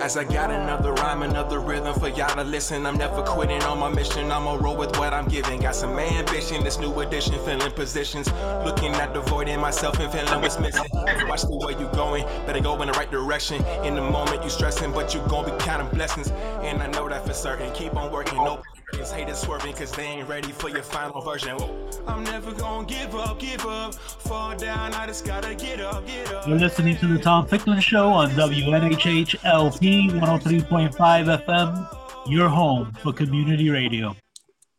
As I got another rhyme, another rhythm for y'all to listen. I'm never quitting on my mission. I'ma roll with what I'm giving. Got some ambition, this new edition, filling positions. Looking at the void in myself and feeling what's missing. Watch the way you going, better go in the right direction. In the moment you stressing, but you gon' be counting blessings. And I know that for certain. Keep on working, no Haters haters swerving cause they ain't ready for your final version. I'm never gonna give up, give up. Fall down, I just gotta get up, get up. You're listening to the Tom Ficklin Show on WNHH LP 103.5 FM, your home for community radio.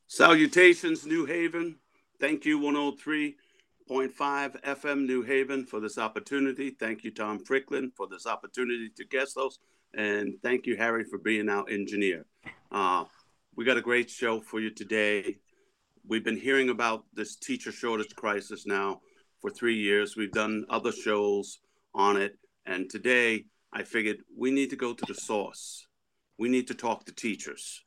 Salutations, New Haven. Thank you, 103.5 FM New Haven, for this opportunity. Thank you, Tom Ficklin, for this opportunity to guest host. And thank you, Harry, for being our engineer. Uh, we got a great show for you today. We've been hearing about this teacher shortage crisis now for three years. We've done other shows on it. And today I figured we need to go to the source. We need to talk to teachers.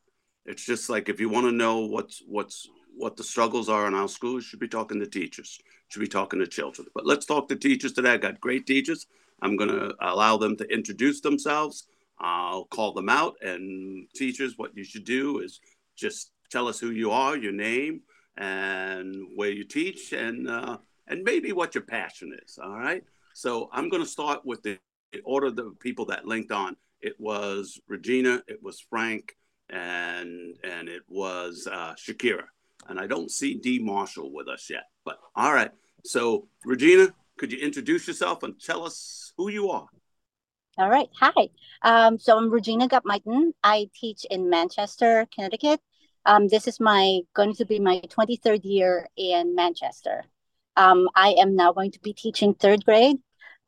It's just like if you want to know what's what's what the struggles are in our schools, you should be talking to teachers, you should be talking to children. But let's talk to teachers today. I got great teachers. I'm going to allow them to introduce themselves I'll call them out. And teachers, what you should do is just tell us who you are, your name, and where you teach, and uh, and maybe what your passion is. All right. So I'm going to start with the, order of the people that linked on. It was Regina, it was Frank, and and it was uh, Shakira. And I don't see D Marshall with us yet. But all right. So Regina, could you introduce yourself and tell us who you are? All right. Hi. Um, so I'm Regina Gutmeighton. I teach in Manchester, Connecticut. Um, this is my going to be my 23rd year in Manchester. Um, I am now going to be teaching third grade.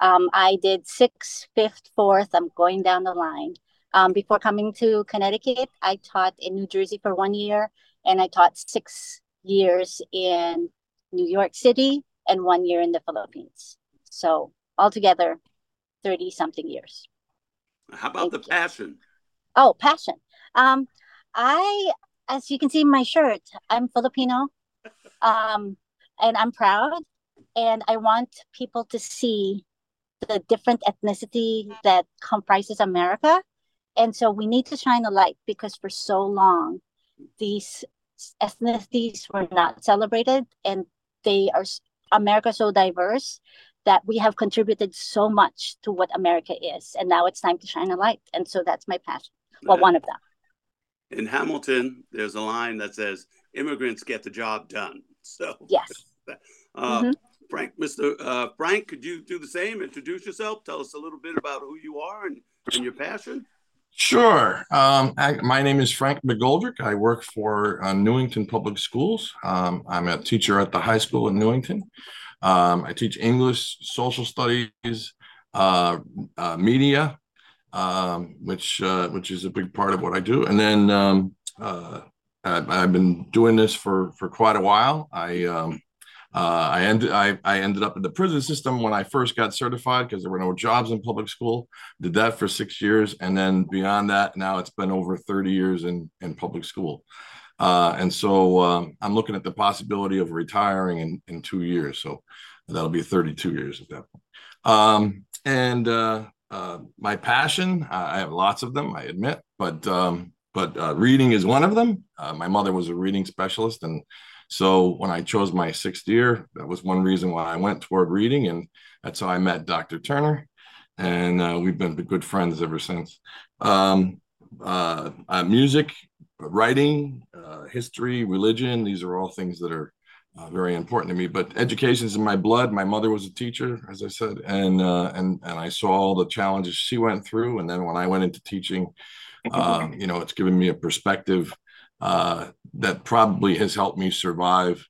Um, I did sixth, fifth, fourth. I'm going down the line. Um, before coming to Connecticut, I taught in New Jersey for one year, and I taught six years in New York City and one year in the Philippines. So altogether, 30 something years. How about Thank the you. passion? Oh, passion. Um, I, as you can see in my shirt, I'm Filipino, um, and I'm proud, and I want people to see the different ethnicity that comprises America, and so we need to shine a light because for so long, these ethnicities were not celebrated, and they are America so diverse that we have contributed so much to what America is. And now it's time to shine a light. And so that's my passion. Well, one of them. In Hamilton, there's a line that says, immigrants get the job done. So, yes. Uh, mm-hmm. Frank, Mr. Uh, Frank, could you do the same? Introduce yourself. Tell us a little bit about who you are and, and your passion. Sure. Um, I, my name is Frank McGoldrick. I work for uh, Newington Public Schools. Um, I'm a teacher at the high school in Newington. Um, I teach English, social studies, uh, uh, media, um, which uh, which is a big part of what I do. And then um, uh, I've been doing this for for quite a while. I um, uh, I ended I, I ended up in the prison system when I first got certified because there were no jobs in public school. Did that for six years, and then beyond that, now it's been over thirty years in in public school. Uh, and so um, I'm looking at the possibility of retiring in, in two years. So that'll be 32 years at that point. Um, and uh, uh, my passion, I have lots of them, I admit, but um, but uh, reading is one of them. Uh, my mother was a reading specialist, and so when I chose my sixth year, that was one reason why I went toward reading, and that's how I met Dr. Turner, and uh, we've been good friends ever since. Um, music writing, uh, history, religion. These are all things that are uh, very important to me. But education is in my blood. My mother was a teacher, as I said, and uh, and and I saw all the challenges she went through. And then when I went into teaching, um, you know, it's given me a perspective uh, that probably has helped me survive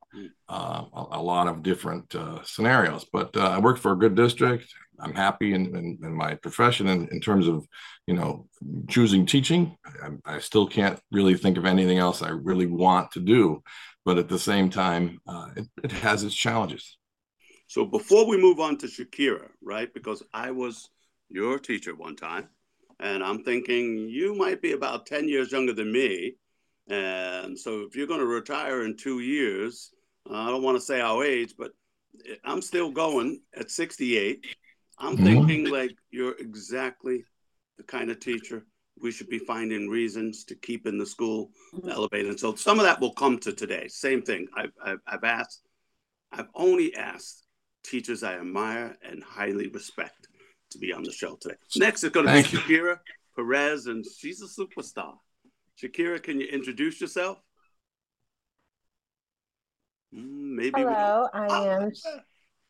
uh, a, a, lot of different uh, scenarios. But I work for a good district. I'm happy in, in, in my profession in, in, terms of, you know, choosing teaching. I, I, still can't really think of anything else I really want to do, but at the same time, uh, it, it has its challenges. So before we move on to Shakira, right? Because I was your teacher one time, and I'm thinking you might be about 10 years younger than me. And so if you're going to retire in two years, I don't want to say our age, but I'm still going at 68 I'm mm-hmm. thinking like you're exactly the kind of teacher we should be finding reasons to keep in the school elevated. So some of that will come to today. Same thing. I've, I've, I've asked, I've only asked teachers I admire and highly respect to be on the show today. Next is going to be Thank you. Shakira Perez, and she's a superstar. Shakira, can you introduce yourself? Mm, Maybe. we don't- Hello, I am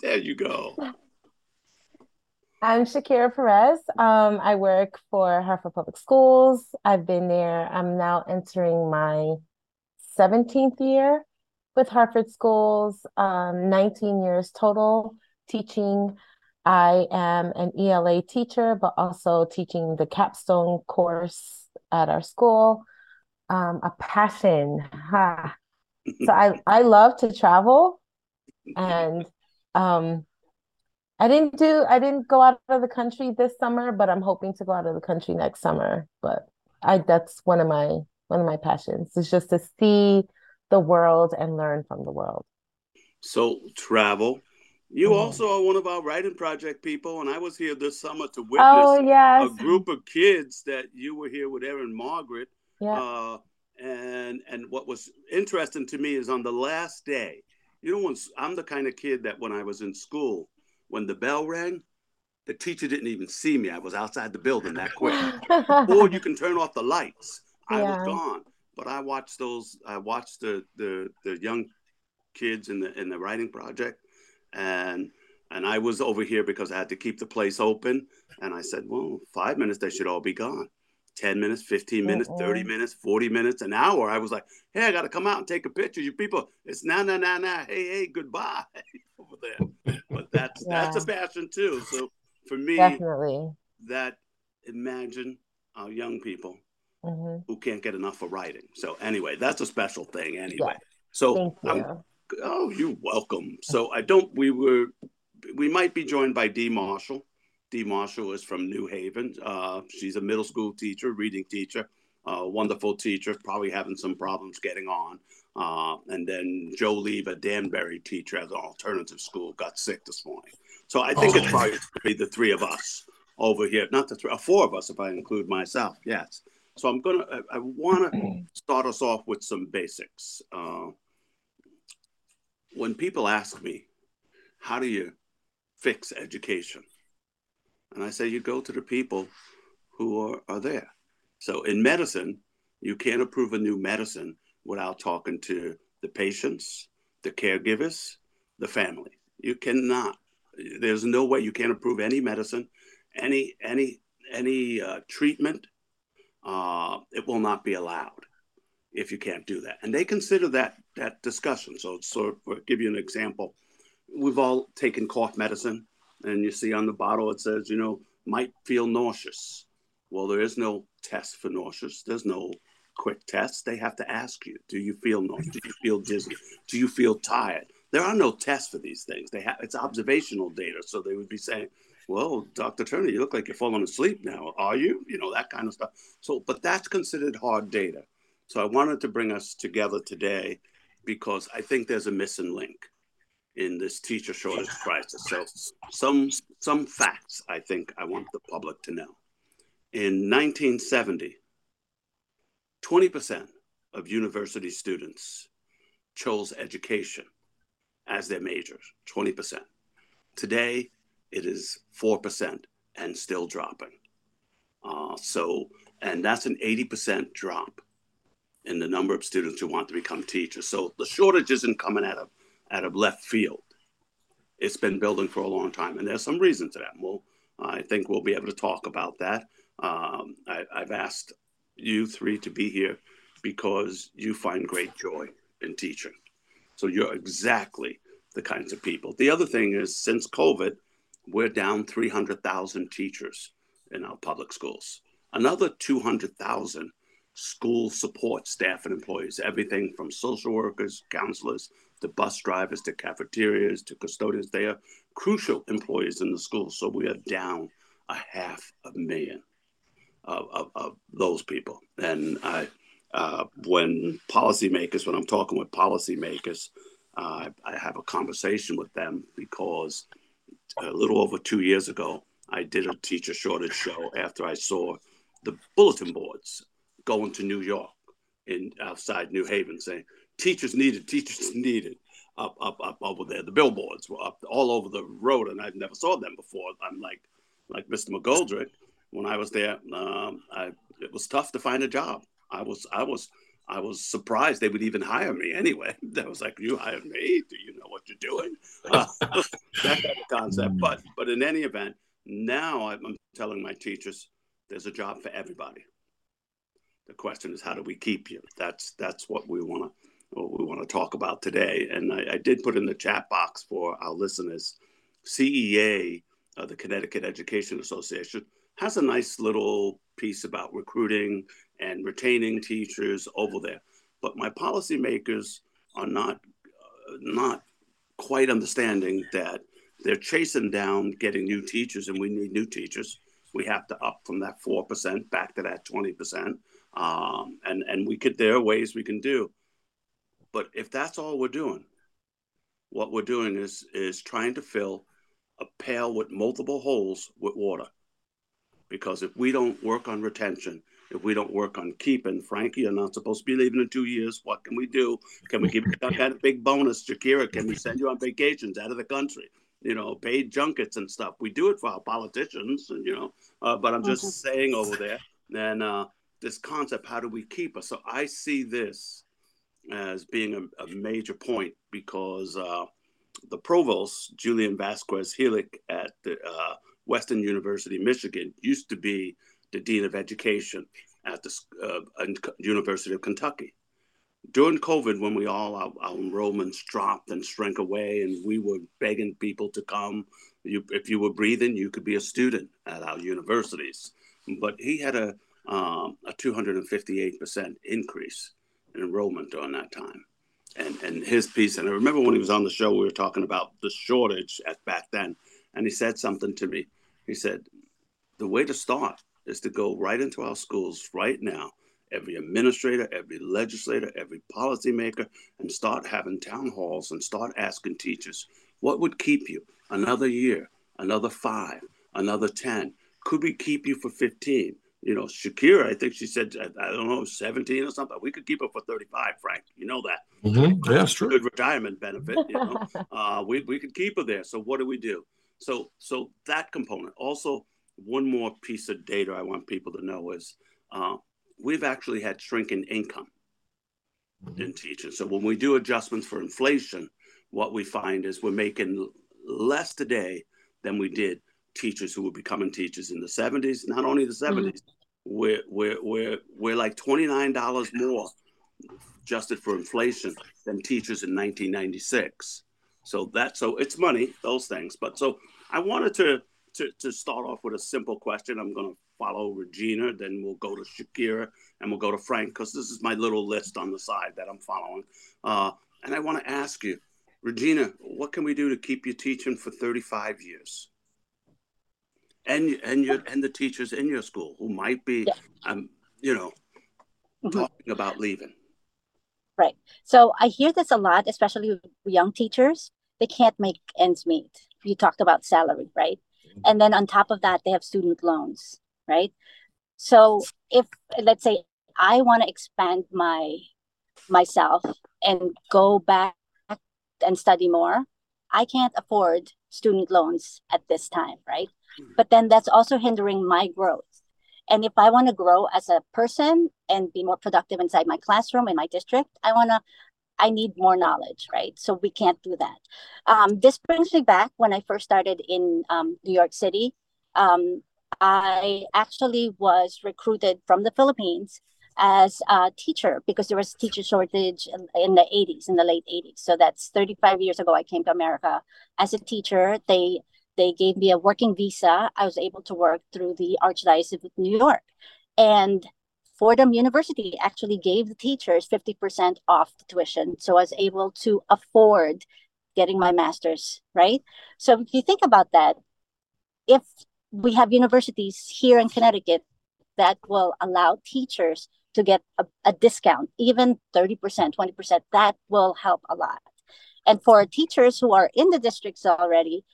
There you go. I'm Shakira Perez. Um, I work for Hartford Public Schools. I've been there. I'm now entering my 17th year with Hartford Schools, um, 19 years total teaching. I am an ELA teacher, but also teaching the capstone course at our school. Um, a passion. Ha. So I, I love to travel and um I didn't do I didn't go out of the country this summer, but I'm hoping to go out of the country next summer. But I that's one of my one of my passions is just to see the world and learn from the world. So travel. You Mhm. also are one of our writing project people, and I was here this summer to witness Oh a group of kids that you were here with Erin Margaret. Yeah. Uh, and and what was interesting to me is on the last day, you know, when I'm the kind of kid that when I was in school, when the bell rang, the teacher didn't even see me. I was outside the building that quick. or you can turn off the lights. I Yeah. was gone. But I watched those. I watched the the the young kids in the in the writing project, and and I was over here because I had to keep the place open. And I said, well, five minutes they should all be gone. 10 minutes, 15 minutes, 30 Mm-mm. minutes, 40 minutes, an hour. I was like, hey, I got to come out and take a picture. You people, it's nah, nah, nah, nah. Hey, hey, goodbye over there. But that's that's a passion too. So for me, Definitely. that imagine our young people hmm who can't get enough of writing. So anyway, that's a special thing anyway. Yes. So Thank you. oh, you're welcome. So I don't. We were. We might be joined by Dee Marshall. Dee Marshall is from New Haven. Uh, she's a middle school teacher, reading teacher, uh, wonderful teacher. Probably having some problems getting on. Uh, and then Joe Leave, a Danbury teacher at an alternative school, got sick this morning. So I think it's Oh. probably gonna be the three of us over here. Not the three, uh, four of us if I include myself. Yes. So I'm gonna. I, I want to start us off with some basics. Uh, when people ask me, how do you fix education? And I say, you go to the people who are, are there. So in medicine, you can't approve a new medicine without talking to the patients, the caregivers, the family. You cannot. There's no way you can't approve any medicine, any any any uh, treatment. Uh, it will not be allowed if you can't do that. And they consider that that discussion. So, so for give you an example, we've all taken cough medicine, and you see on the bottle it says, you know, might feel nauseous. Well, there is no test for nauseous. There's no quick test. They have to ask you, do you feel nauseous? Do you feel dizzy? Do you feel tired? There are no tests for these things. They have it's observational data. So they would be saying, well, Dr. Turner, you look like you're falling asleep now. Are you? You know, that kind of stuff. So, but that's considered hard data. So I wanted to bring us together today because I think there's a missing link in this teacher shortage crisis. So some some facts I think I want the public to know. In 1970, 20% of university students chose education as their major, 20%. Today, it is 4% and still dropping. Uh, so, and that's an 80% drop in the number of students who want to become teachers. So the shortage isn't coming out of out of left field. It's been building for a long time, and there's some reason to that. Well, I think we'll be able to talk about that. Um, I, I've asked you three to be here because you find great joy in teaching. So you're exactly the kinds of people. The other thing is, since COVID, we're down 300,000 teachers in our public schools. Another 200,000 school support staff and employees, everything from social workers, counselors, to bus drivers, to cafeterias, to custodians. They are crucial employees in the schools. So we are down a half a million of, of, of those people. And I, uh, when policymakers, when I'm talking with policymakers, uh, I have a conversation with them because a little over two years ago, I did a teacher shortage show after I saw the bulletin boards going to New York in outside New Haven saying teachers needed, teachers needed up, up, up over there. The billboards were up all over the road, and I never saw them before. I'm like, like Mr. McGoldrick. When I was there, um, I, it was tough to find a job. I was, I was, I was surprised they would even hire me anyway. That was like, you hired me? Do you know what you're doing? Uh, that kind of concept. Mm. But, but in any event, now I'm telling my teachers, there's a job for everybody. The question is, how do we keep you? That's that's what we want to what we want to talk about today. And I, I, did put in the chat box for our listeners, CEA, uh, the Connecticut Education Association, has a nice little piece about recruiting and retaining teachers over there. But my policymakers are not uh, not quite understanding that they're chasing down getting new teachers, and we need new teachers. We have to up from that four percent back to that twenty percent, um, and and we could. There are ways we can do. But if that's all we're doing, what we're doing is is trying to fill a pail with multiple holes with water. Because if we don't work on retention, if we don't work on keeping, Frankie, you're not supposed to be leaving in two years. What can we do? Can we give you that big bonus, Shakira? Can we send you on vacations out of the country? You know, paid junkets and stuff. We do it for our politicians, and you know. Uh, but I'm just mm-hmm. saying over there, and uh, this concept: how do we keep us? So I see this as being a, a major point because uh, the provost, Julian Vasquez Heilig at the uh, Western University, Michigan, used to be the dean of education at the uh, University of Kentucky. During COVID, when we all our, our, enrollments dropped and shrank away, and we were begging people to come, you, if you were breathing, you could be a student at our universities. But he had a um, a 258% increase enrollment during that time. And, and his piece, and I remember when he was on the show, we were talking about the shortage at back then, and he said something to me. He said, "The way to start is to go right into our schools right now, every administrator, every legislator, every policymaker, and start having town halls and start asking teachers, what would keep you another year, another five, another ten? Could we keep you for 15? You know, Shakira, I think she said, I, don't know, 17 or something. We could keep her for 35, Frank. You know that. Mm-hmm. Yeah, that's true. Good retirement benefit, you know. uh, we, we could keep her there. So what do we do? So so that component. Also, one more piece of data I want people to know is uh, we've actually had shrinking income mm-hmm. in teaching. So when we do adjustments for inflation, what we find is we're making less today than we did teachers who were becoming teachers in the 70s, not only the 70s, mm-hmm. We're, we're, we're, we're like $29 more adjusted for inflation than teachers in 1996. So that so it's money, those things. But so I wanted to to, to start off with a simple question. I'm going to follow Regina, then we'll go to Shakira, and we'll go to Frank because this is my little list on the side that I'm following. Uh, and I want to ask you, Regina, what can we do to keep you teaching for 35 years? And and your and the teachers in your school who might be yeah. um you know mm-hmm. talking about leaving. Right. So i hear this a lot especially with young teachers. They can't make ends meet. You talked about salary right? Mm-hmm. and then on top of that they have student loans right? So if let's say i want to expand my myself and go back and study more i can't afford student loans at this time right but then that's also hindering my growth. And if I want to grow as a person and be more productive inside my classroom in my district, I want to I need more knowledge, right? So we can't do that. Um, this brings me back when I first started in um, New York City. Um, I actually was recruited from the Philippines as a teacher because there was teacher shortage in the 80s, in the late 80s. So that's 35 years ago. I came to America as a teacher. They they gave me a working visa. I was able to work through the Archdiocese of New York. And Fordham University actually gave the teachers 50% off the tuition. So I was able to afford getting my master's, right? So if you think about that, if we have universities here in Connecticut that will allow teachers to get a, a discount, even 30%, 20%, that will help a lot. And for teachers who are in the districts already,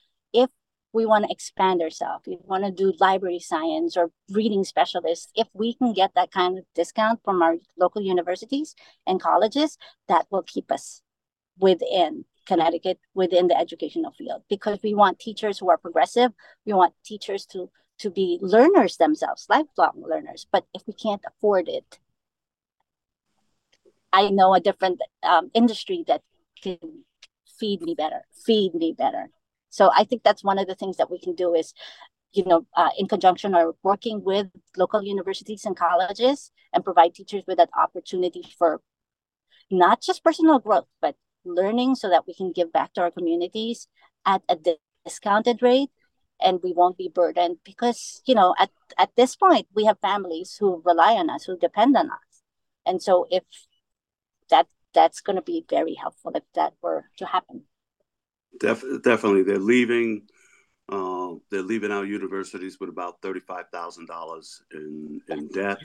we want to expand ourselves. We want to do library science or reading specialists. If we can get that kind of discount from our local universities and colleges, that will keep us within Connecticut, within the educational field, because we want teachers who are progressive. We want teachers to to be learners themselves, lifelong learners. But if we can't afford it, I know a different um, industry that can feed me better, feed me better. So I think that's one of the things that we can do is, you know, uh, in conjunction or working with local universities and colleges and provide teachers with that opportunity for not just personal growth, but learning so that we can give back to our communities at a discounted rate and we won't be burdened because you know at at this point we have families who rely on us who depend on us. And so if that that's going to be very helpful if that were to happen Def- definitely they're leaving uh, they're leaving our universities with about $35000 in in debt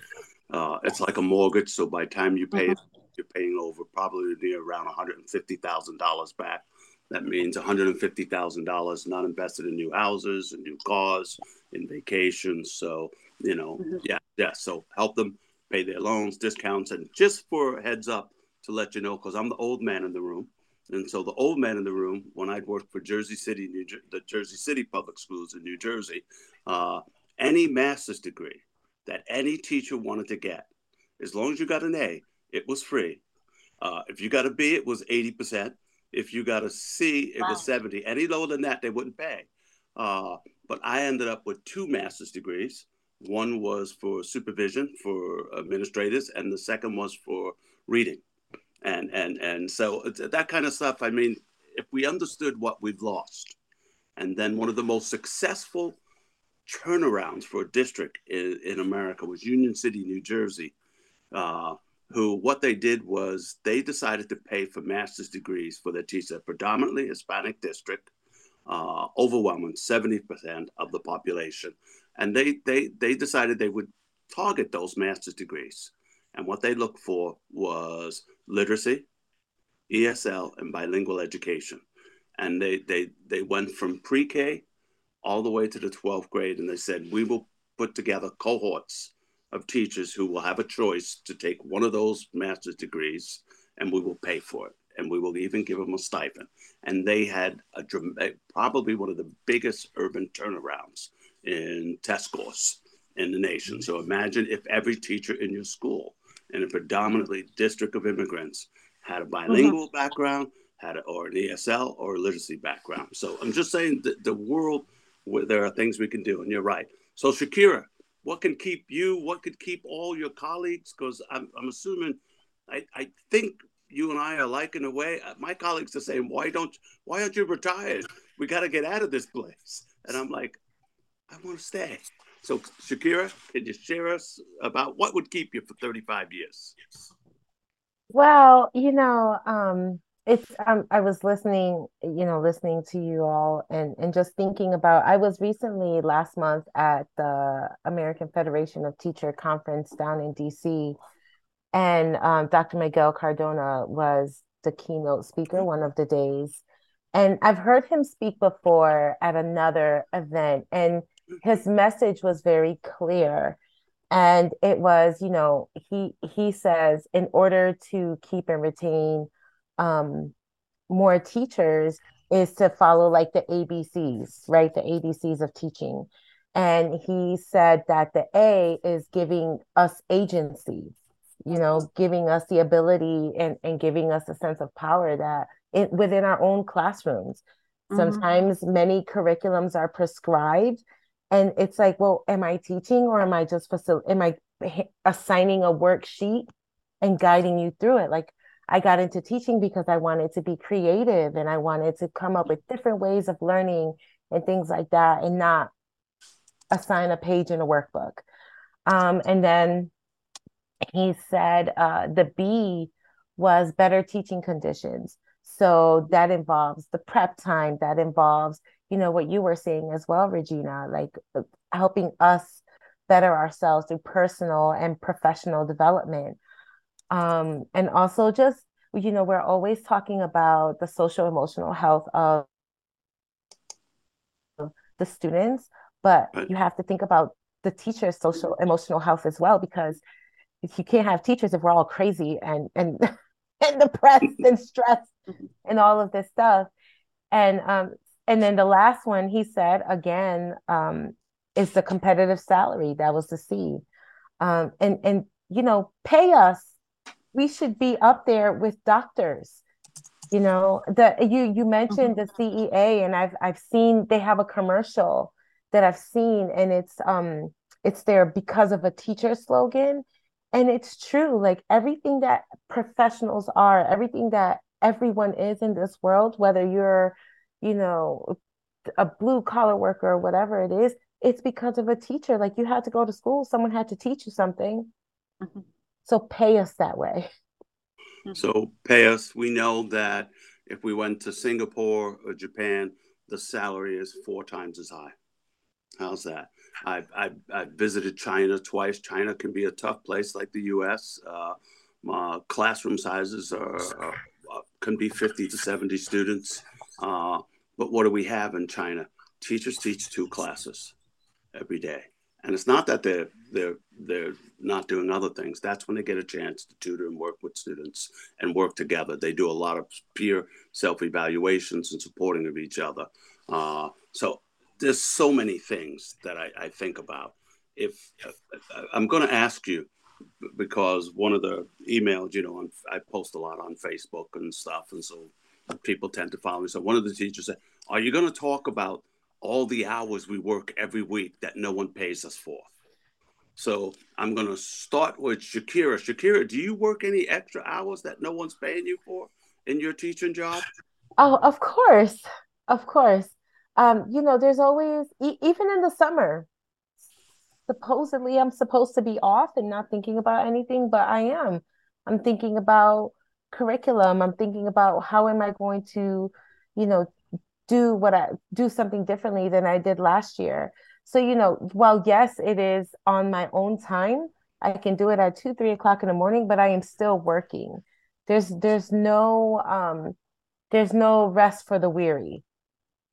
uh, it's like a mortgage so by the time you pay mm-hmm. it you're paying over probably near around $150000 back that means $150,000 not invested in new houses and new cars, in vacations. So, you know, mm-hmm. yeah, yeah. So help them pay their loans, discounts. And just for heads up to let you know, because I'm the old man in the room. And so the old man in the room, when I'd worked for Jersey City, New Jer- the Jersey City Public Schools in New Jersey, uh, any master's degree that any teacher wanted to get, as long as you got an A, it was free. Uh, if you got a B, it was 80%. If you got a C, it wow. was 70. Any lower than that, they wouldn't pay. Uh, but I ended up with two master's degrees. One was for supervision for administrators, and the second was for reading. And and and so that kind of stuff. I mean, if we understood what we've lost, and then one of the most successful turnarounds for a district in, in America was Union City, New Jersey. Uh, who what they did was they decided to pay for master's degrees for their teachers, predominantly Hispanic district, uh, overwhelming 70% of the population. And they, they, they decided they would target those master's degrees. And what they looked for was literacy, ESL, and bilingual education. And they, they, they went from pre K all the way to the 12th grade. And they said, we will put together cohorts of teachers who will have a choice to take one of those master's degrees and we will pay for it and we will even give them a stipend and they had a eh, probably one of the biggest urban turnarounds in test scores in the nation so imagine if every teacher in your school in a predominantly district of immigrants had a bilingual mm-hmm. background had a, or an esl or a literacy background so i'm just saying that the world where there are things we can do and you're right so shakira what can keep you? What could keep all your colleagues? Because I'm, I'm assuming, I, I think you and I are like in a way. Uh, my colleagues are saying, "Why don't? Why aren't you retired? We got to get out of this place." And I'm like, "I want to stay." So, Shakira, can you share us about what would keep you for 35 years? Well, you know, um, it's um, i was listening you know listening to you all and and just thinking about i was recently last month at the american federation of teacher conference down in dc and um, dr miguel cardona was the keynote speaker one of the days. And i've heard him speak before at another event. And his message was very clear and it was you know he he says in order to keep and retain um, more teachers is to follow like the ABCs, right? The ABCs of teaching. And he said that the A is giving us agency, you know, giving us the ability and, and giving us a sense of power that it, within our own classrooms. Mm-hmm. Sometimes many curriculums are prescribed and it's like, well, am I teaching or am I just facil- am I assigning a worksheet and guiding you through it? Like I got into teaching because I wanted to be creative and I wanted to come up with different ways of learning and things like that and not assign a page in a workbook. Um, and then he said uh, the B was better teaching conditions. So that involves the prep time, that involves, you know, what you were saying as well, Regina, like uh, helping us better ourselves through personal and professional development. Um, and also just you know we're always talking about the social emotional health of the students, but you have to think about the teacher's social emotional health as well because you can't have teachers if we're all crazy and and and depressed and stressed and all of this stuff. And um and then the last one he said again um is the competitive salary. That was the C. Um and and you know, pay us. We should be up there with doctors. You know, the you you mentioned the CEA and I've I've seen they have a commercial that I've seen and it's um it's there because of a teacher slogan and it's true like everything that professionals are everything that everyone is in this world whether you're you know a blue collar worker or whatever it is it's because of a teacher like you had to go to school someone had to teach you something Mhm. so pay us that way So pay us. We know that if we went to Singapore or Japan, the salary is four times as high. How's that? I've, I've, I've visited China twice. China can be a tough place like the U.S. Uh, uh, classroom sizes are, are, are- can be 50 to 70 students. Uh, but what do we have in China? Teachers teach two classes every day. And it's not that they're they're they're not doing other things. That's when they get a chance to tutor and work with students and work together. They do a lot of peer self evaluations and supporting of each other. Uh, so there's so many things that I, I think about. If uh, I'm going to ask you because one of the emails, you know, I post a lot on Facebook and stuff, and so people tend to follow me. So one of the teachers said, "Are you going to talk about all the hours we work every week that no one pays us for?" So I'm going to start with Shakira. Shakira, do you work any extra hours that no one's paying you for in your teaching job? Oh, of course. Of course. Um, you know, there's always, e- even in the summer, supposedly I'm supposed to be off and not thinking about anything, but I am. I'm thinking about curriculum. I'm thinking about how am I going to, you know, do what I do something differently than I did last year. So, you know, while yes, it is on my own time, I can do it at two, three o'clock in the morning, but I am still working. There's there's no um there's no rest for the weary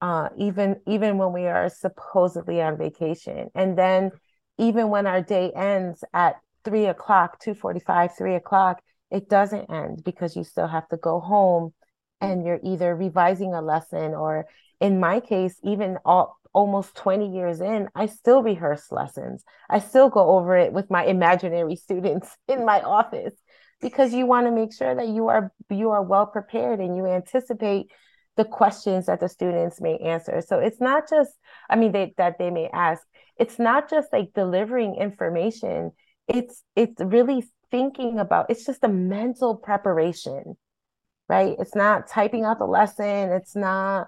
uh even even when we are supposedly on vacation and then even when our day ends at three o'clock 2.45 3 o'clock it doesn't end because you still have to go home mm. and you're either revising a lesson or in my case even all, almost 20 years in i still rehearse lessons. I still go over it with my imaginary students in my office because you want to make sure that you are you are well prepared and you anticipate the questions that the students may answer. So it's not just i mean they, that they may ask. It's not just like delivering information. It's it's really thinking about it's just a mental preparation right? It's not typing out the lesson. It's not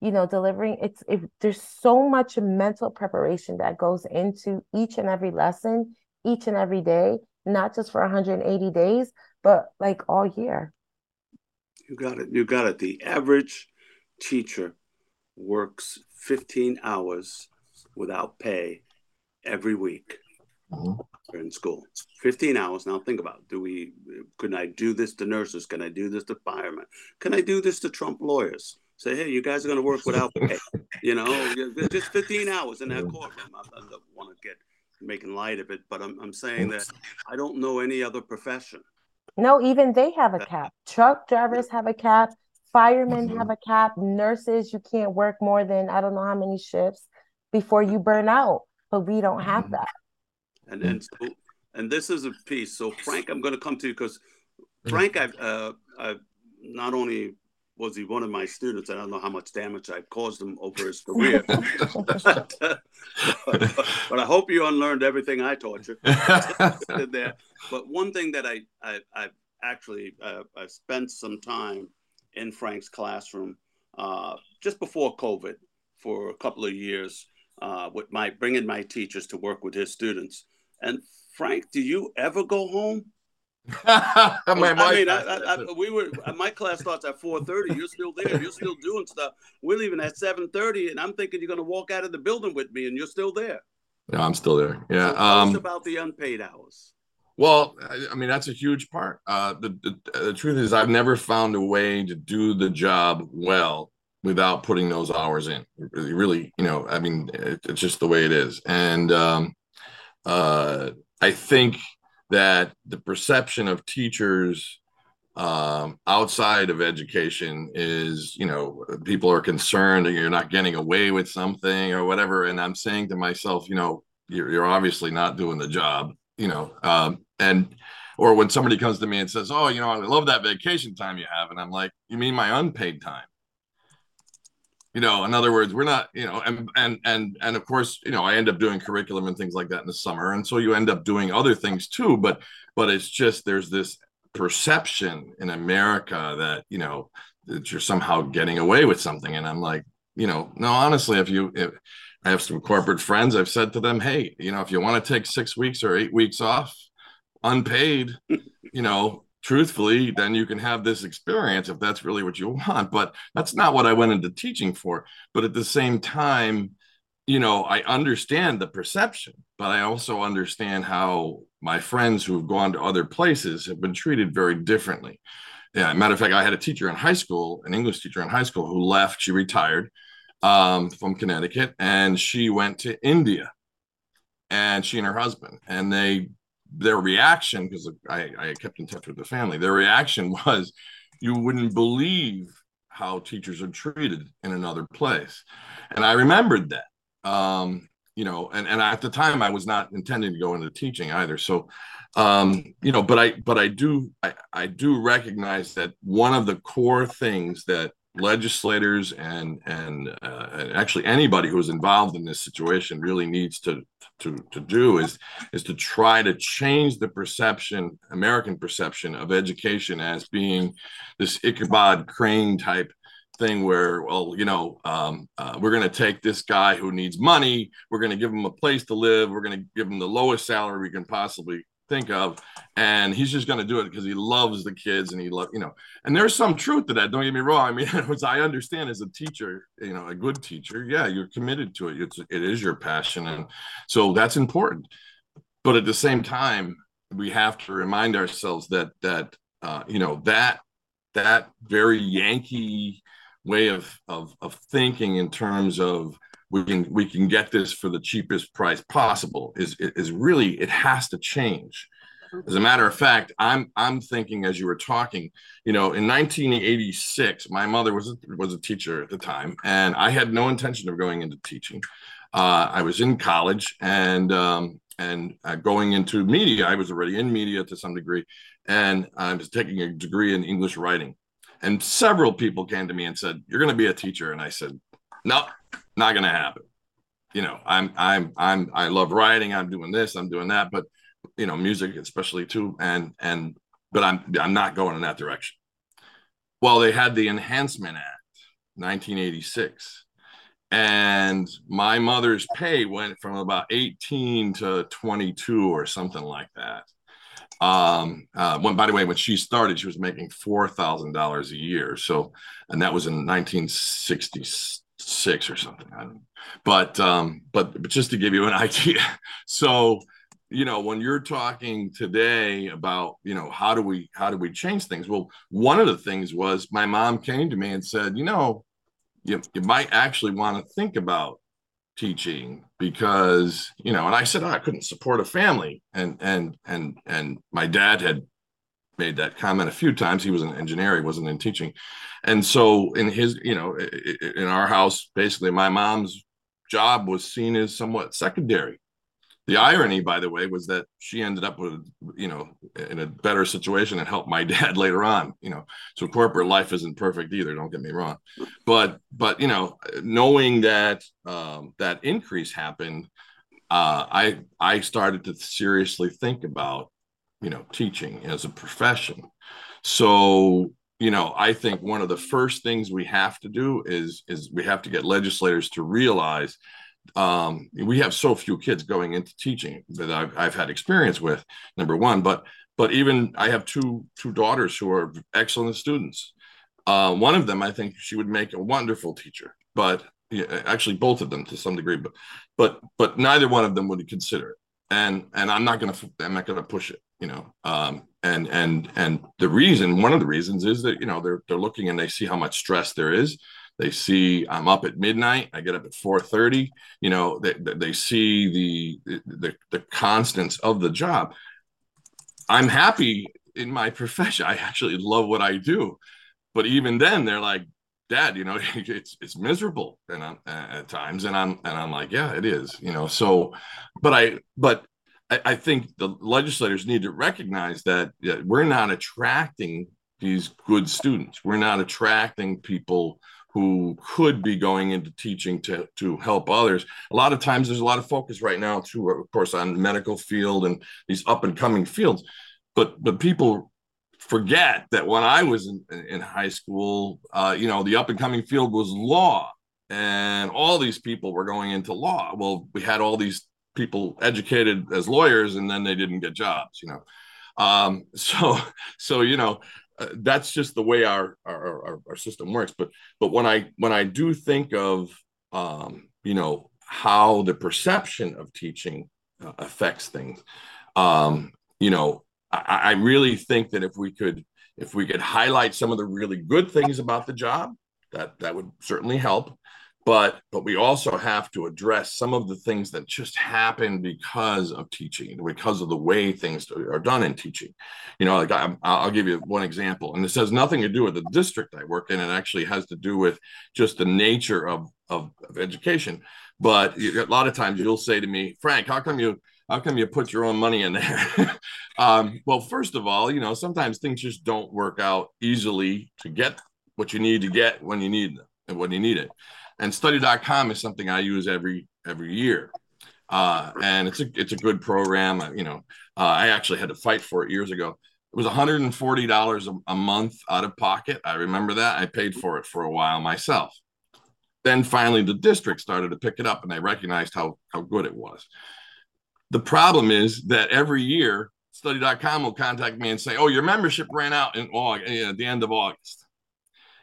you know delivering. It's it, there's so much mental preparation that goes into each and every lesson each and every day not just for 180 days but like all year. You got it. You got it. The average teacher works 15 hours without pay every week Mhm. in school. 15 hours. Now think about it. do we can I do this to nurses? Can I do this to firemen? Can I do this to Trump lawyers? Say, hey, you guys are going to work without pay. you know, just 15 hours in that courtroom. I, I don't want to get making light of it, but I'm, I'm saying that I don't know any other profession. no even they have a cap truck drivers have a cap firemen Mhm. have a cap nurses you can't work more than i don't know how many shifts before you burn out but we don't have Mhm. that And and so, and this is a piece. So Frank, I'm going to come to you because Frank, I've uh, I've not only was he one of my students, I don't know how much damage I've caused him over his career, but, but I hope you unlearned everything I taught you there. But one thing that I I I've actually uh, I spent some time in Frank's classroom uh, just before COVID for a couple of years uh, with my bringing my teachers to work with his students. And Frank, do you ever go home? My I mean, I, I, I, we were my class starts at four thirty. You're still there. You're still doing stuff. We're leaving at seven thirty, and I'm thinking you're going to walk out of the building with me, and you're still there. yeah, I'm still there. Yeah. So Um, about the unpaid hours. Well, I, I mean, that's a huge part. Uh, the, the the truth is, I've never found a way to do the job well without putting those hours in. Really, you know, I mean, it, it's just the way it is. And um, uh, I think that the perception of teachers um, outside of education is, you know, people are concerned that you're not getting away with something or whatever. And I'm saying to myself, you know, you're, you're obviously not doing the job, you know, um, and or when somebody comes to me and says, "Oh, you know, I love that vacation time you have," and I'm like, "You mean my unpaid time?" You know, in other words, we're not, you know, and and and and of course, you know, I end up doing curriculum and things like that in the summer, and so you end up doing other things too. But but it's just there's this perception in America that you know that you're somehow getting away with something, and I'm like, you know, no, honestly, if you if I have some corporate friends, I've said to them, hey, you know, if you want to take six weeks or eight weeks off, unpaid, you know, truthfully, then you can have this experience if that's really what you want. But that's not what I went into teaching for. But at the same time, you know, I understand the perception, but I also understand how my friends who have gone to other places have been treated very differently. Yeah, matter of fact, I had a teacher in high school, an English teacher in high school, who left. She retired um, from Connecticut, and she went to India, and she and her husband, and they their reaction because I, I kept in touch with the family their reaction was you wouldn't believe how teachers are treated in another place. And i remembered that um, you know and, and at the time i was not intending to go into teaching either. So um, you know but i but i do I, I do recognize that one of the core things that legislators and and, uh, and actually anybody who's involved in this situation really needs to to to do is is to try to change the perception American perception of education as being this Ichabod Crane type thing where well you know um, uh, we're going to take this guy who needs money we're going to give him a place to live we're going to give him the lowest salary we can possibly think of and he's just going to do it because he loves the kids and he love you know and there's some truth to that don't get me wrong. I mean as i understand as a teacher you know a good teacher yeah you're committed to it. It's it is your passion and so that's important. But at the same time we have to remind ourselves that that uh, you know that that very yankee way of of of thinking in terms of we can we can get this for the cheapest price possible is is really it has to change. As a matter of fact i'm i'm thinking as you were talking you know in 1986 my mother was a, was a teacher at the time and i had no intention of going into teaching. Uh, i was in college and um, and uh, going into media i was already in media to some degree and i was taking a degree in english writing. And several people came to me and said you're going to be a teacher. And i said no not to happen. You know, I'm, I'm, I'm, I love writing. I'm doing this, I'm doing that, but you know, music especially too. And, and, but I'm, I'm not going in that direction. Well, they had the Enhancement Act, 1986. And my mother's pay went from about 18 to 22 or something like that. Um, uh, when by the way, when she started, she was making four thousand dollars a year. So, and that was in 1960 six or something. But um, but but just to give you an idea, so you know when you're talking today about you know how do we how do we change things? Well, one of the things was my mom came to me and said, you know, you, you might actually want to think about teaching because you know and i said oh, i couldn't support a family and and and and my dad had made that comment a few times. He was an engineer, he wasn't in teaching. And so in his, you know, in our house, basically my mom's job was seen as somewhat secondary. The irony, by the way, was that she ended up with, you know, in a better situation and helped my dad later on, you know. So corporate life isn't perfect either. Don't get me wrong, but but you know, knowing that um, that increase happened, uh, I I started to seriously think about you know teaching as a profession so you know i think one of the first things we have to do is is we have to get legislators to realize um, we have so few kids going into teaching that I've, I've had experience with number one but but even i have two two daughters who are excellent students. Uh, one of them i think she would make a wonderful teacher but actually both of them to some degree but but but neither one of them would consider it. And and i'm not gonna i'm not gonna push it you know um, and and and the reason one of the reasons is that you know they're they're looking and they see how much stress there is They see I'm up at midnight. I get up at 4:30. You know, they, they see the, the the constants of the job. I'm happy in my profession. I actually love what I do, but even then, they're like, "Dad, you know, it's it's miserable," and I'm, at times, and I'm and I'm like, "Yeah, it is," you know. So, but I but I, I think the legislators need to recognize that, that we're not attracting these good students. We're not attracting people who could be going into teaching to to help others. A lot of times, there's a lot of focus right now, too, of course, on medical field and these up and coming fields. But but people forget that when I was in, in high school, uh, you know, the up and coming field was law, and all these people were going into law. Well, we had all these people educated as lawyers, and then they didn't get jobs. You know, um, so so you know uh, that's just the way our, our, our our system works. But but when I when I do think of um, you know how the perception of teaching uh, affects things, um, you know, I, I really think that if we could if we could highlight some of the really good things about the job, that that would certainly help but but we also have to address some of the things that just happen because of teaching because of the way things are done in teaching. You know like I, i'll give you one example and this has nothing to do with the district i work in. It actually has to do with just the nature of of, of education. But a lot of times you'll say to me frank how come you how come you put your own money in there? um, well, first of all, you know, sometimes things just don't work out easily to get what you need to get when you need them and when you need it and study.com is something I use every every year. Uh, and it's a it's a good program. You know, uh, I actually had to fight for it years ago. It was $140 a, a month out of pocket. I remember that. I paid for it for a while myself. Then finally, the district started to pick it up, and they recognized how how good it was. The problem is that every year, Study.com will contact me and say, "Oh, your membership ran out in August, at the end of August,"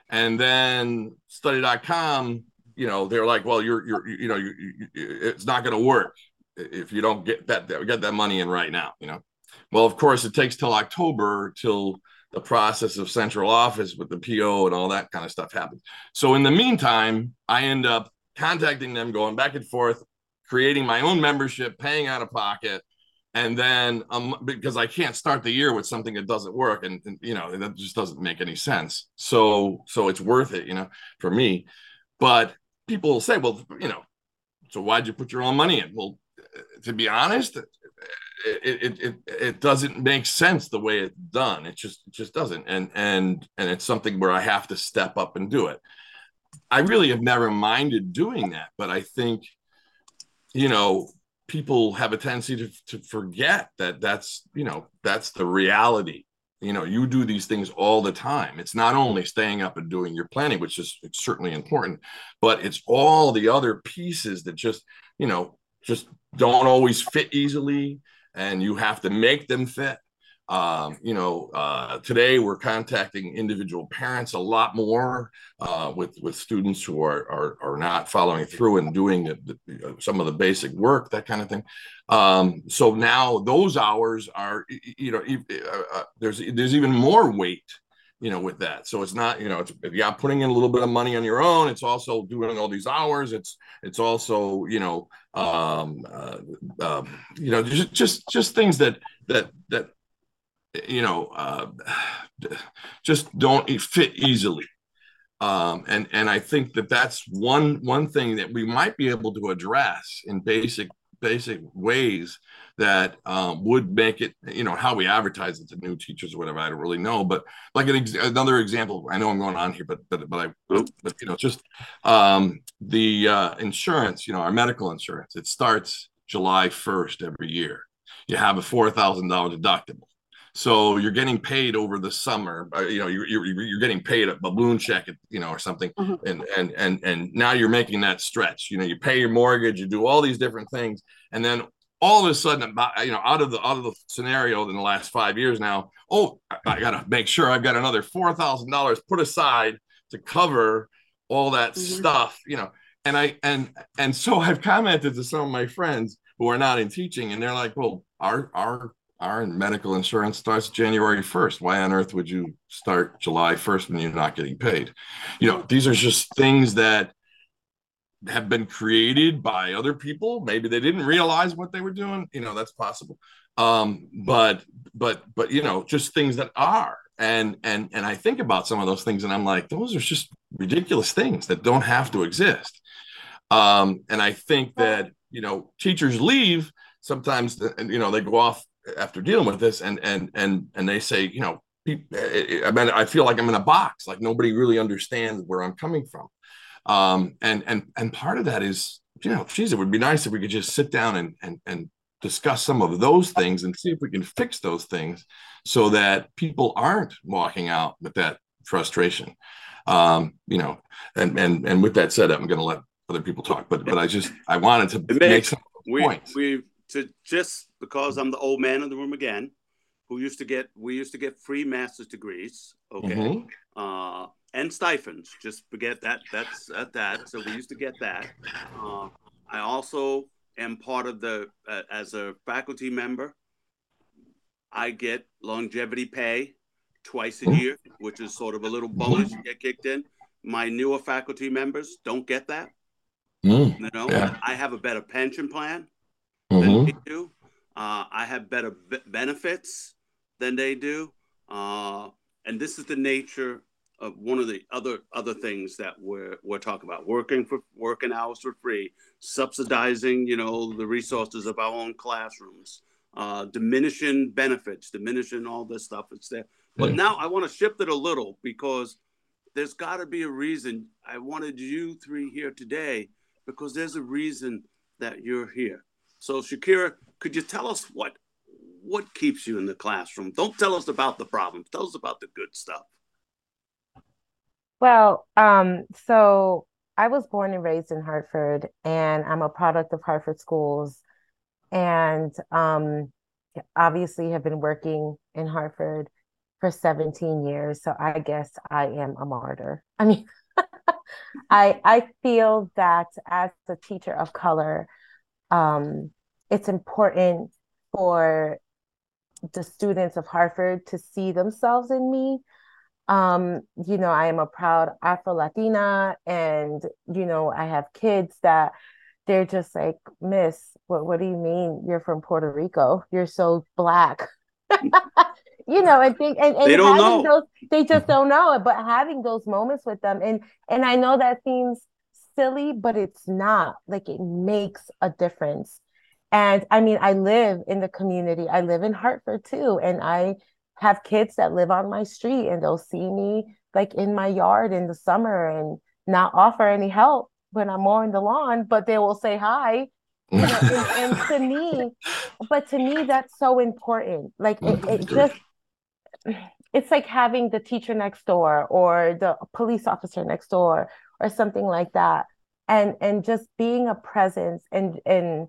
and then Study.com you know they're like well you're you're you know you, you, it's not going to work if you don't get that get that money in right now you know? Well of course it takes till october till the process of central office with the po and all that kind of stuff happens. So in the meantime i end up contacting them going back and forth creating my own membership paying out of pocket and then um, because i can't start the year with something that doesn't work and, and you know that just doesn't make any sense. So so it's worth it you know for me. But people will say, well, you know, so why'd you put your own money in? Well, to be honest, it, it, it, it doesn't make sense the way it's done. It just, it just doesn't. And, and, and it's something where I have to step up and do it. I really have never minded doing that, but I think, you know, people have a tendency to, to forget that that's, you know, that's the reality you know you do these things all the time. It's not only staying up and doing your planning which is certainly important but it's all the other pieces that just you know just don't always fit easily and you have to make them fit um, you know, uh, today we're contacting individual parents a lot more uh, with with students who are, are are not following through and doing the, the, some of the basic work, that kind of thing. Um, so now those hours are, you know, uh, uh, there's there's even more weight you know, with that. So it's not, you know, it's yeah, putting in a little bit of money on your own. It's also doing all these hours. It's it's also, you know, um, uh, um, you know, just just just things that that that you know, uh, just don't fit easily. Um, and and I think that that's one one thing that we might be able to address in basic basic ways that um, would make it you know how we advertise it to new teachers or whatever I don't really know. But like an ex- another example I know I'm going on here but but but I but you know just um, the uh, insurance you know our medical insurance it starts July 1st every year. You have a four thousand dollar deductible so you're getting paid over the summer. Uh, you know, you're, you're, you're getting paid a balloon check, you know, or something, mm-hmm. and and and and now you're making that stretch. You know, you pay your mortgage, you do all these different things, and then all of a sudden, you know, out of the out of the scenario in the last five years now, oh, I got to make sure I've got another four thousand dollars put aside to cover all that mm-hmm. stuff. You know, and I and and so I've commented to some of my friends who are not in teaching, and they're like, well, our our our medical insurance starts January 1st. Why on earth would you start July 1st when you're not getting paid? You know, these are just things that have been created by other people. Maybe they didn't realize what they were doing. You know, that's possible. Um, but but but you know, just things that are. And and and I think about some of those things and I'm like, those are just ridiculous things that don't have to exist. Um, and I think that, you know, teachers leave sometimes you know they go off after dealing with this and and and and they say you know i mean i feel like i'm in a box like nobody really understands where i'm coming from. Um and and and part of that is you know geez it would be nice if we could just sit down and and and discuss some of those things and see if we can fix those things so that people aren't walking out with that frustration. Um you know and and and with that said i'm going to let other people talk but but i just i wanted to make some we, points. we to just because I'm the old man in the room again, who used to get we used to get free master's degrees, okay, Mhm. uh, and stipends. Just forget that. That's at that. So we used to get that. Uh, I also am part of the uh, as a faculty member. I get longevity pay twice a Mhm. year, which is sort of a little bonus you get kicked in. My newer faculty members don't get that. Mm, You know, Yeah. I have a better pension plan mhm. than they do. Uh, I have better b- benefits than they do, uh, and this is the nature of one of the other other things that we're we're talking about: working for working hours for free, subsidizing, you know, the resources of our own classrooms, uh, diminishing benefits, diminishing all this stuff. It's there, but Yeah. now I want to shift it a little because there's got to be a reason. I wanted you three here today because there's a reason that you're here. So Shakira, could you tell us what what keeps you in the classroom? Don't tell us about the problems. Tell us about the good stuff. Well, um, so I was born and raised in Hartford, and I'm a product of Hartford schools, and um, obviously have been working in Hartford for 17 years. So I guess I am a martyr. I mean, I I feel that as a teacher of color, um, it's important for the students of Hartford to see themselves in me. Um you know i am a proud afro latina and you know i have kids that they're just like miss what what do you mean? You're from puerto rico. You're so black. You know and think and, and They don't having know. those they just don't know it but having those moments with them and and i know that seems silly but it's not. Like it makes a difference and i mean i live in the community i live in hartford too and i have kids that live on my street and they'll see me like in my yard in the summer and not offer any help when I'm mowing the lawn, but they will say hi. You know, and, and to me, but to me, that's so important. Like it, it mm-hmm. just it's like having the teacher next door or the police officer next door or something like that. And and just being a presence and and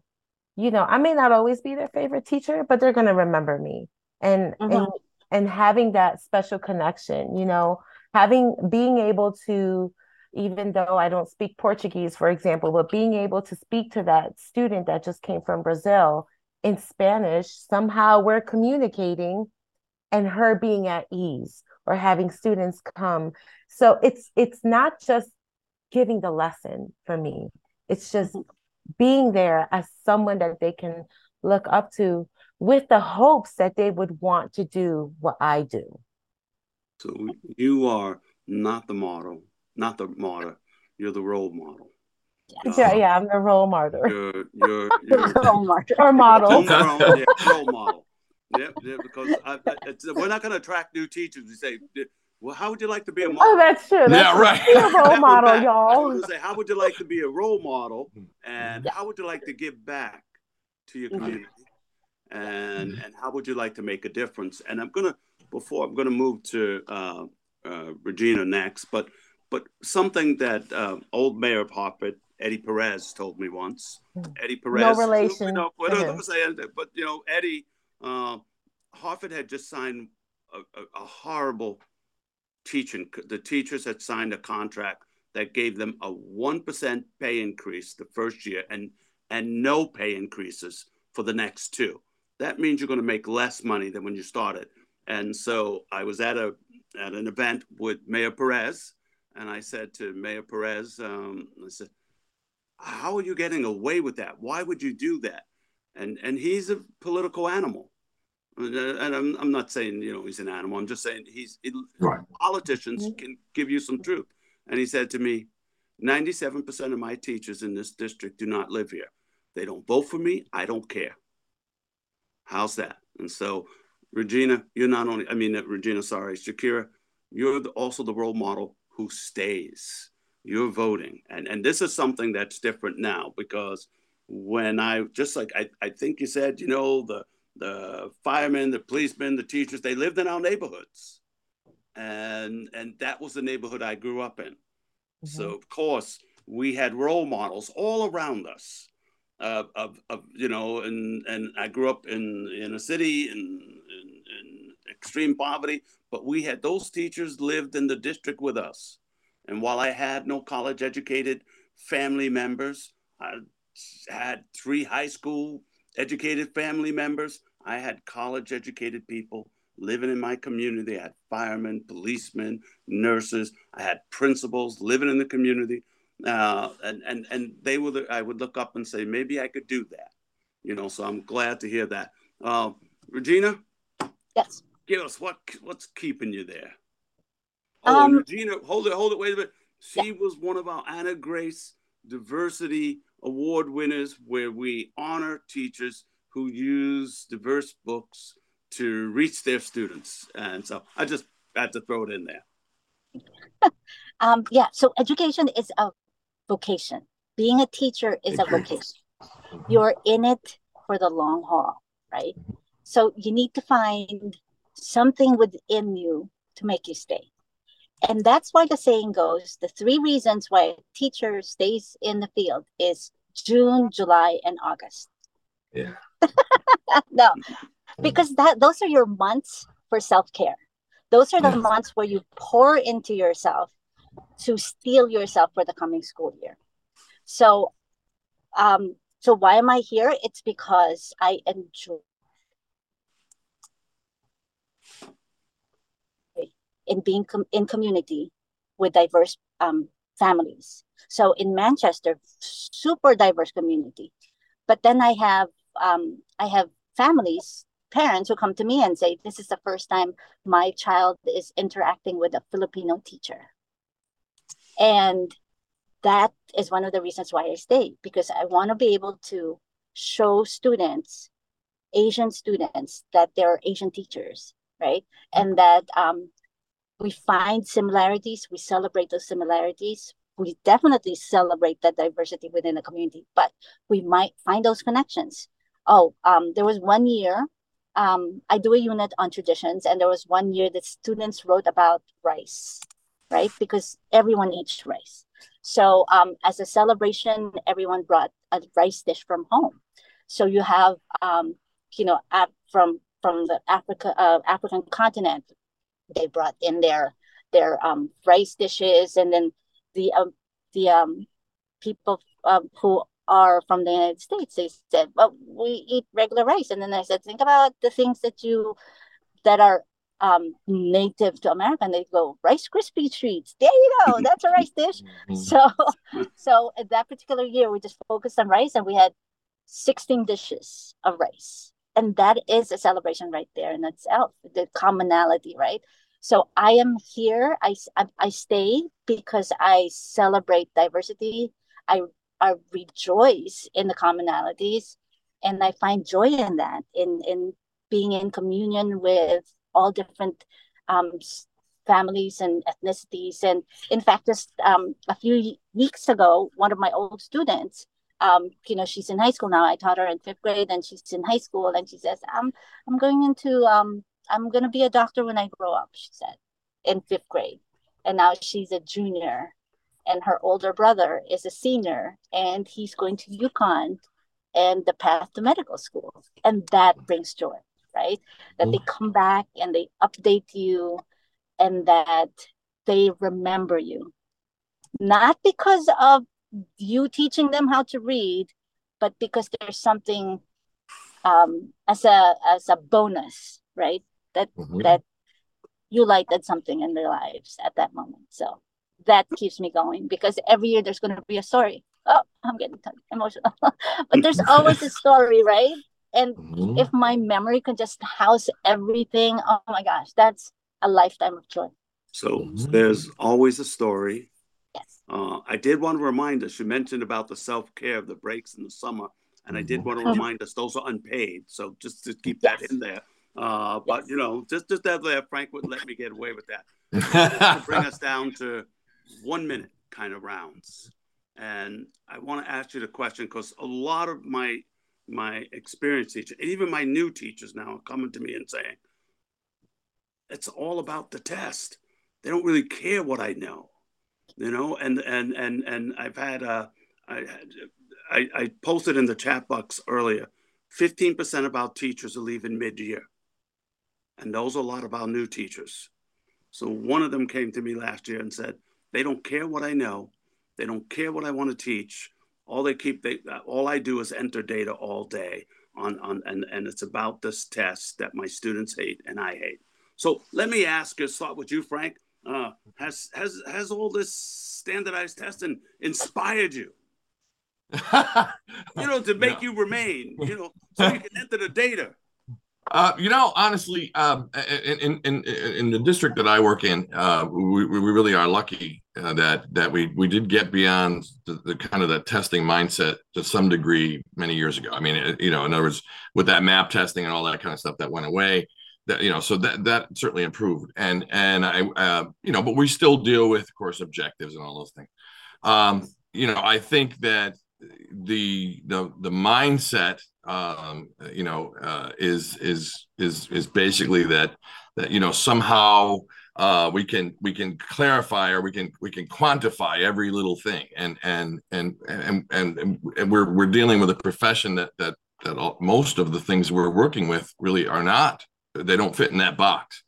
you know, I may not always be their favorite teacher, but they're gonna remember me. And and Mhm. and having that special connection, you know, having being able to, even though I don't speak Portuguese, for example, but being able to speak to that student that just came from Brazil in Spanish, somehow we're communicating and her being at ease or having students come. So it's it's not just giving the lesson for me. It's just being there as someone that they can look up to with the hopes that they would want to do what I do. So you are not the model, not the martyr. You're the role model. Yeah, yeah, I'm the role model You're you're you're Oh, Mark. or model. Role model, yeah, role model. Yeah, yeah, because I, I, it's, we're not going to attract new teachers. We say, well, how would you like to be a model? Oh, that's true. That's Yeah, right. Be a role model, y'all. was say, how would you like to be a role model, and Yeah. how would you like to give back to your community, and and how would you like to make a difference? And I'm gonna before I'm gonna move to uh, uh, Regina next, but but something that uh, old Mayor of Hartford, Eddie Perez, told me once. Mm. Eddie Perez, no relation No, to no, him. no, say it, but you know, Eddie, uh, Hartford had just signed a, a, a horrible teaching. The teachers had signed a contract that gave them a one percent pay increase the first year, and and no pay increases for the next two. that means you're going to make less money than when you started. And so I was at a at an event with Mayor Perez, and I said to Mayor Perez, um, I said, "How are you getting away with that? Why would you do that?" And and he's a political animal, and I'm I'm not saying you know he's an animal. I'm just saying he's it, Right. politicians can give you some truth. And he said to me, 97% of my teachers in this district do not live here. They don't vote for me. I don't care. How's that? And so, Regina, you're not only, I mean, uh, Regina, sorry, Shakira, you're the, also the role model who stays. You're voting. And, and this is something that's different now because when I, just like I, I think you said, you know, the, the firemen, the policemen, the teachers, they lived in our neighborhoods. And, and that was the neighborhood I grew up in. So of course we had role models all around us. Uh, of, of you know, and and I grew up in in a city in, in in extreme poverty, but we had those teachers lived in the district with us. And while I had no college educated family members, I had three high school educated family members. I had college educated people living in my community. I had firemen, policemen, nurses. I had principals living in the community, uh, and and and they were. I would look up and say, maybe I could do that, you know. So I'm glad to hear that. Uh, Regina, Yes. give us what what's keeping you there. Oh, Um, Regina, hold it, hold it, wait a minute. She was one of our Ana Grace Diversity Award winners, where we honor teachers who use diverse books to reach their students. And so I just had to throw it in there. Um, yeah, so education is a vocation. Being a teacher is a vocation. You're in it for the long haul, right? So you need to find something within you to make you stay. And that's why the saying goes the three reasons why a teacher stays in the field is June, July, and August. Yeah. no, because that those are your months for self-care. Those are the months where you pour into yourself to steel yourself for the coming school year. So um so why am I here? It's because I enjoy in being com- in community with diverse um, families. So in Manchester, super diverse community. But then I have um, I have families, parents who come to me and say, "This is the first time my child is interacting with a Filipino teacher," and that is one of the reasons why I stay because I want to be able to show students, Asian students, that there are Asian teachers, right, and that um, we find similarities, we celebrate those similarities. We definitely celebrate that diversity within the community, but we might find those connections. Oh, um, there was one year, um, I do a unit on traditions, and there was one year that students wrote about rice, right? Because everyone eats rice. So, um, as a celebration, everyone brought a rice dish from home. So you have, um, you know, ap- from from the Africa uh, African continent, they brought in their their um, rice dishes, and then the um, the um, people who are from the United States, they said, "Well, we eat regular rice," and then I said, "Think about the things that you that are um, native to America." And they go, "Rice Krispie treats." There you go. That's a rice dish. So, so at that particular year, we just focused on rice, and we had 16 dishes of rice. And that is a celebration right there in itself, the commonality, right? So I am here. I, I, I stay because I celebrate diversity. I, I rejoice in the commonalities, and I find joy in that, in in being in communion with all different um, families and ethnicities. And in fact, just um, a few weeks ago, one of my old students um, you know, she's in high school now. I taught her in fifth grade, and she's in high school, and she says, "I'm I'm going into um I'm gonna be a doctor when I grow up." She said, in fifth grade, and now she's a junior, and her older brother is a senior, and he's going to UConn, and the path to medical school, and that brings joy, right? That they come back and they update you, and that they remember you, not because of you teaching them how to read, but because there's something um, as a as a bonus, right? That Mhm. that you lighted something in their lives at that moment. So that keeps me going because every year there's going to be a story. Oh, I'm getting emotional, but there's always a story, right? And Mhm. if my memory could just house everything, oh my gosh, that's a lifetime of joy. So Mhm. there's always a story. Yes. Uh, I did want to remind us, you mentioned about the self care of the breaks in the summer, and I did want to Mhm. remind us those are unpaid. So just to keep that in there. Uh, but Yes. you know, just just that there, Frank wouldn't let me get away with that. to bring us down to one minute kind of rounds. And I want to ask you the question because a lot of my my experienced teachers, even my new teachers now, are coming to me and saying, "It's all about the test. They don't really care what I know, you know." And and and and I've had uh, I I, I posted in the chat box earlier, fifteen percent of our teachers are leaving mid-year, and those are a lot of our new teachers. So one of them came to me last year and said, they don't care what I know. They don't care what I want to teach. All they keep, they, all I do is enter data all day on, on, and, and it's about this test that my students hate and I hate. So let me ask you, start with you, Frank. Uh, has, has, has all this standardized testing inspired you, you know, to make No. you remain, you know, so you can enter the data? Uh, you know, honestly, um, in, in in the district that I work in, uh, we, we really are lucky uh, that that we we did get beyond the, the kind of the testing mindset to some degree many years ago. I mean, it, you know, in other words, with that map testing and all that kind of stuff that went away, that you know, so that that certainly improved. And and I, uh, you know, but we still deal with, of course, objectives and all those things. Um, you know, I think that the the the mindset um you know uh is is is is basically that that you know somehow uh we can we can clarify or we can we can quantify every little thing. And and and and and, and we're we're dealing with a profession that that that all, most of the things we're working with really are not they don't fit in that box.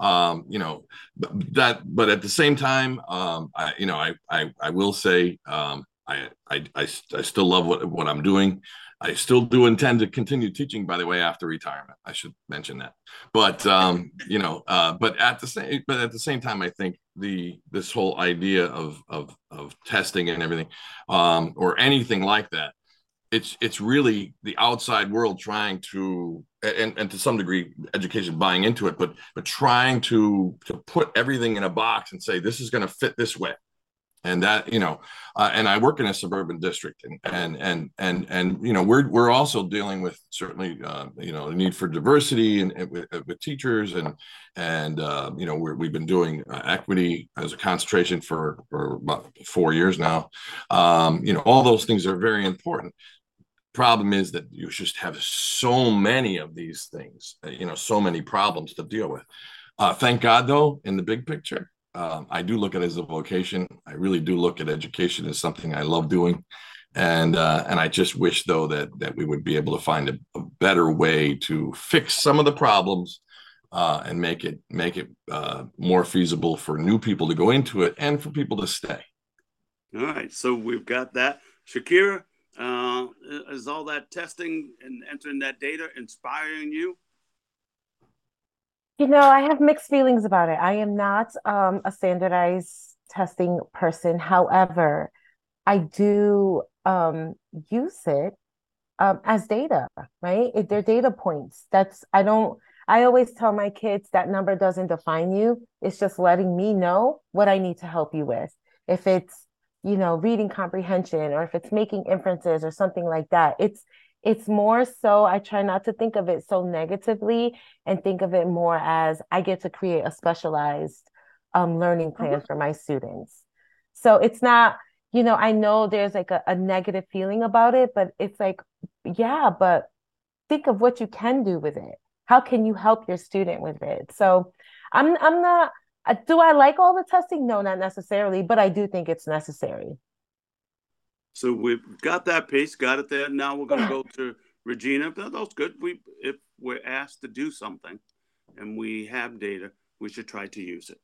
Um you know but that but at the same time um i you know i i, I will say um I, I, I, I still love what, what I'm doing. I still do intend to continue teaching, by the way, after retirement. I should mention that. But um, you know, uh, but at the same, but at the same time, I think the this whole idea of of of testing and everything, um, or anything like that, it's it's really the outside world trying to, and and to some degree, education buying into it, but but trying to to put everything in a box and say this is going to fit this way and that you know uh, and i work in a suburban district and and and and and you know we're we're also dealing with certainly uh, you know the need for diversity and, and with, with, teachers and and uh, you know we have been doing uh, equity as a concentration for for about four years now. Um, you know all those things are very important. Problem is that you just have so many of these things uh, you know so many problems to deal with. Uh, thank god though in the big picture um, I do look at it as a vocation. I really do look at education as something I love doing, and uh, and I just wish though that that we would be able to find a, a better way to fix some of the problems uh, and make it make it uh, more feasible for new people to go into it and for people to stay. All right, so we've got that. Shakira, uh, is all that testing and entering that data inspiring you? You know, I have mixed feelings about it. I am not um, a standardized testing person. However, I do um, use it um, as data, right? If they're data points. That's, I don't, I always tell my kids that number doesn't define you. It's just letting me know what I need to help you with. If it's, you know, reading comprehension or if it's making inferences or something like that, it's, it's more so I try not to think of it so negatively and think of it more as I get to create a specialized um, learning plan mm-hmm. for my students. So it's not, you know, I know there's like a, a negative feeling about it, but it's like, yeah, but think of what you can do with it. How can you help your student with it? So I'm I'm not do I like all the testing? No, not necessarily, but I do think it's necessary. So we've got that piece, got it there. Now we're going to go to Regina. That's good. We, if we're asked to do something, and we have data, we should try to use it.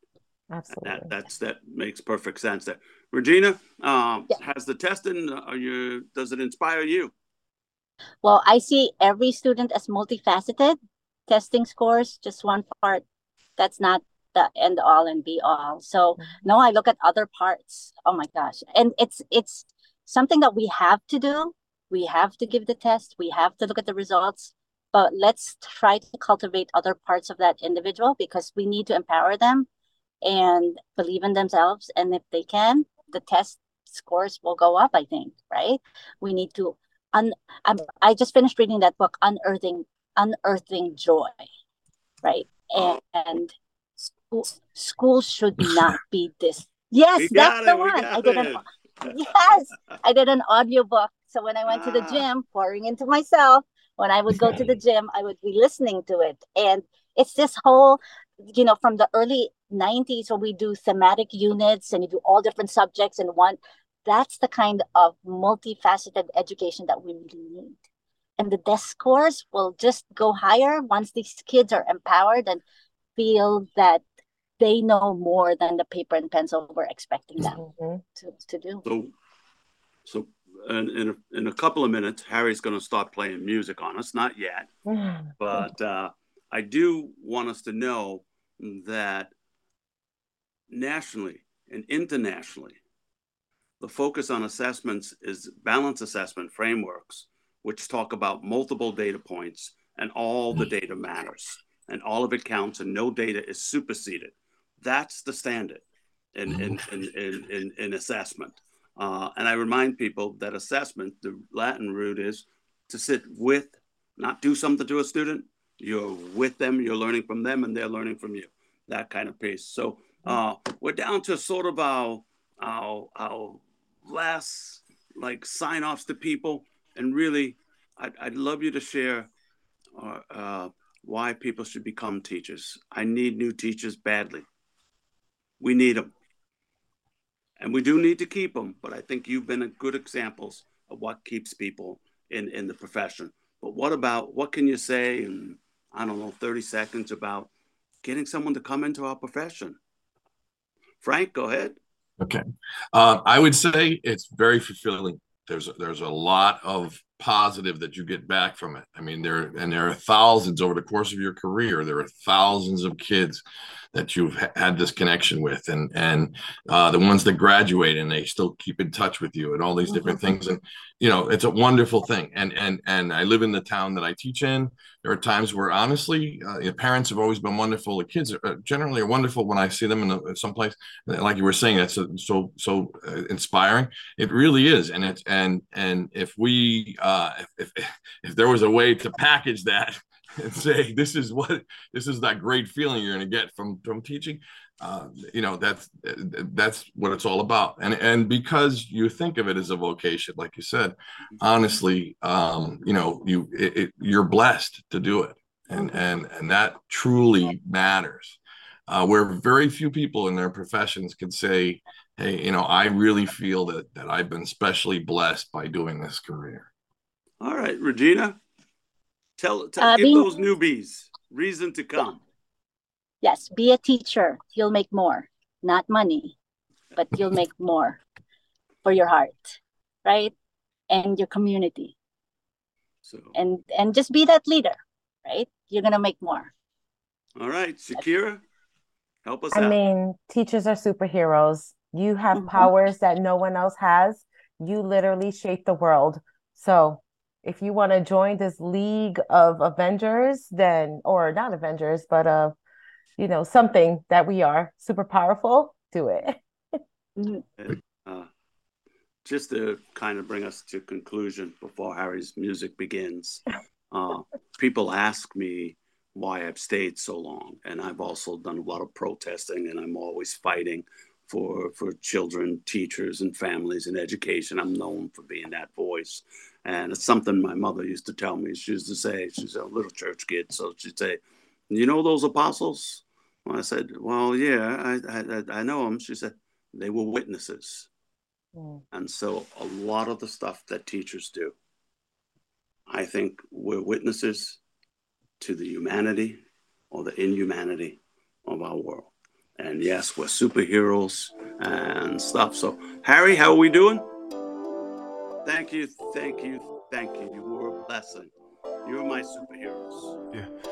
Absolutely. That that's that makes perfect sense. There, Regina, um, Yeah. has the testing? Are you? Does it inspire you? Well, I see every student as multifaceted. Testing scores, just one part. That's not the end all and be all. So Mhm. no, I look at other parts. Oh my gosh. And it's it's something that we have to do. We have to give the test. We have to look at the results. But let's try to cultivate other parts of that individual because we need to empower them and believe in themselves. And if they can, the test scores will go up, I think, right? We need to un I'm, I just finished reading that book, Unearthing Unearthing Joy, right? And, and school, school should not be this. Yes, that's got the one. I did an it. yes, I did an audiobook. So when I went to the Ah. gym, pouring into myself, when I would go to the gym, I would be listening to it. And it's this whole, you know, from the early 90s when we do thematic units and you do all different subjects in one. That's the kind of multifaceted education that we really need. And the desk scores will just go higher once these kids are empowered and feel that they know more than the paper and pencil we're expecting them Mhm. to, to do. So, so in, in, a, in a couple of minutes, Harry's going to start playing music on us. Not yet, but uh, I do want us to know that nationally and internationally, the focus on assessments is balance assessment frameworks, which talk about multiple data points and all the data matters and all of it counts and no data is superseded. That's the standard in, in, in, in, in, in assessment. Uh, and I remind people that assessment, the Latin root is to sit with, not do something to a student. You're with them, you're learning from them, and they're learning from you. That kind of piece. So uh, we're down to sort of our, our, our last like sign offs to people. And really, I'd, I'd love you to share uh, uh, why people should become teachers. I need new teachers badly. We need them. And we do need to keep them, but I think you've been a good examples of what keeps people in, in the profession. But what about what can you say in, I don't know, 30 seconds about getting someone to come into our profession? Frank, go ahead. Okay. Uh, I would say it's very fulfilling. There's there's a lot of positive that you get back from it. I mean, there and there are thousands over the course of your career. There are thousands of kids that you've ha- had this connection with, and and uh, the ones that graduate and they still keep in touch with you, and all these different things. And you know, it's a wonderful thing. And and and I live in the town that I teach in. There are times where honestly, uh, parents have always been wonderful. The kids are uh, generally are wonderful when I see them in a, someplace like you were saying that's a, so so uh, inspiring it really is and it's and and if we uh if, if if there was a way to package that and say this is what this is that great feeling you're going to get from from teaching uh, you know that's that's what it's all about. And and because you think of it as a vocation like you said honestly um you know you it, it, you're blessed to do it. And and and that truly matters. Uh, where very few people in their professions can say, "Hey, you know, I really feel that that I've been specially blessed by doing this career." All right, Regina, tell, tell Uh, give being- those newbies reason to come. Yes, be a teacher. You'll make more, not money, but you'll make more for your heart, right? And your community. So, And and just be that leader, right? You're gonna make more. all right, Shakira, help us I out. mean, teachers are superheroes. You have Mhm. powers that no one else has. You literally shape the world. So if you want to join this league of Avengers, then, or not Avengers, but of, you know, something that we are super powerful, do it. Uh, just to kind of bring us to conclusion before Harry's music begins, uh, people ask me why I've stayed so long, and I've also done a lot of protesting, and I'm always fighting for for children, teachers, and families in education. I'm known for being that voice, and it's something my mother used to tell me. She used to say, she's a little church kid, so she'd say, "You know those apostles?" Well, I said, "Well, yeah, I I, I know them." She said, "They were witnesses." Mm. And so a lot of the stuff that teachers do, I think we're witnesses to the humanity or the inhumanity of our world. And yes, we're superheroes and stuff. So, Harry, how are we doing? Thank you, thank you, thank you. You were a blessing. You're my superheroes. Yeah.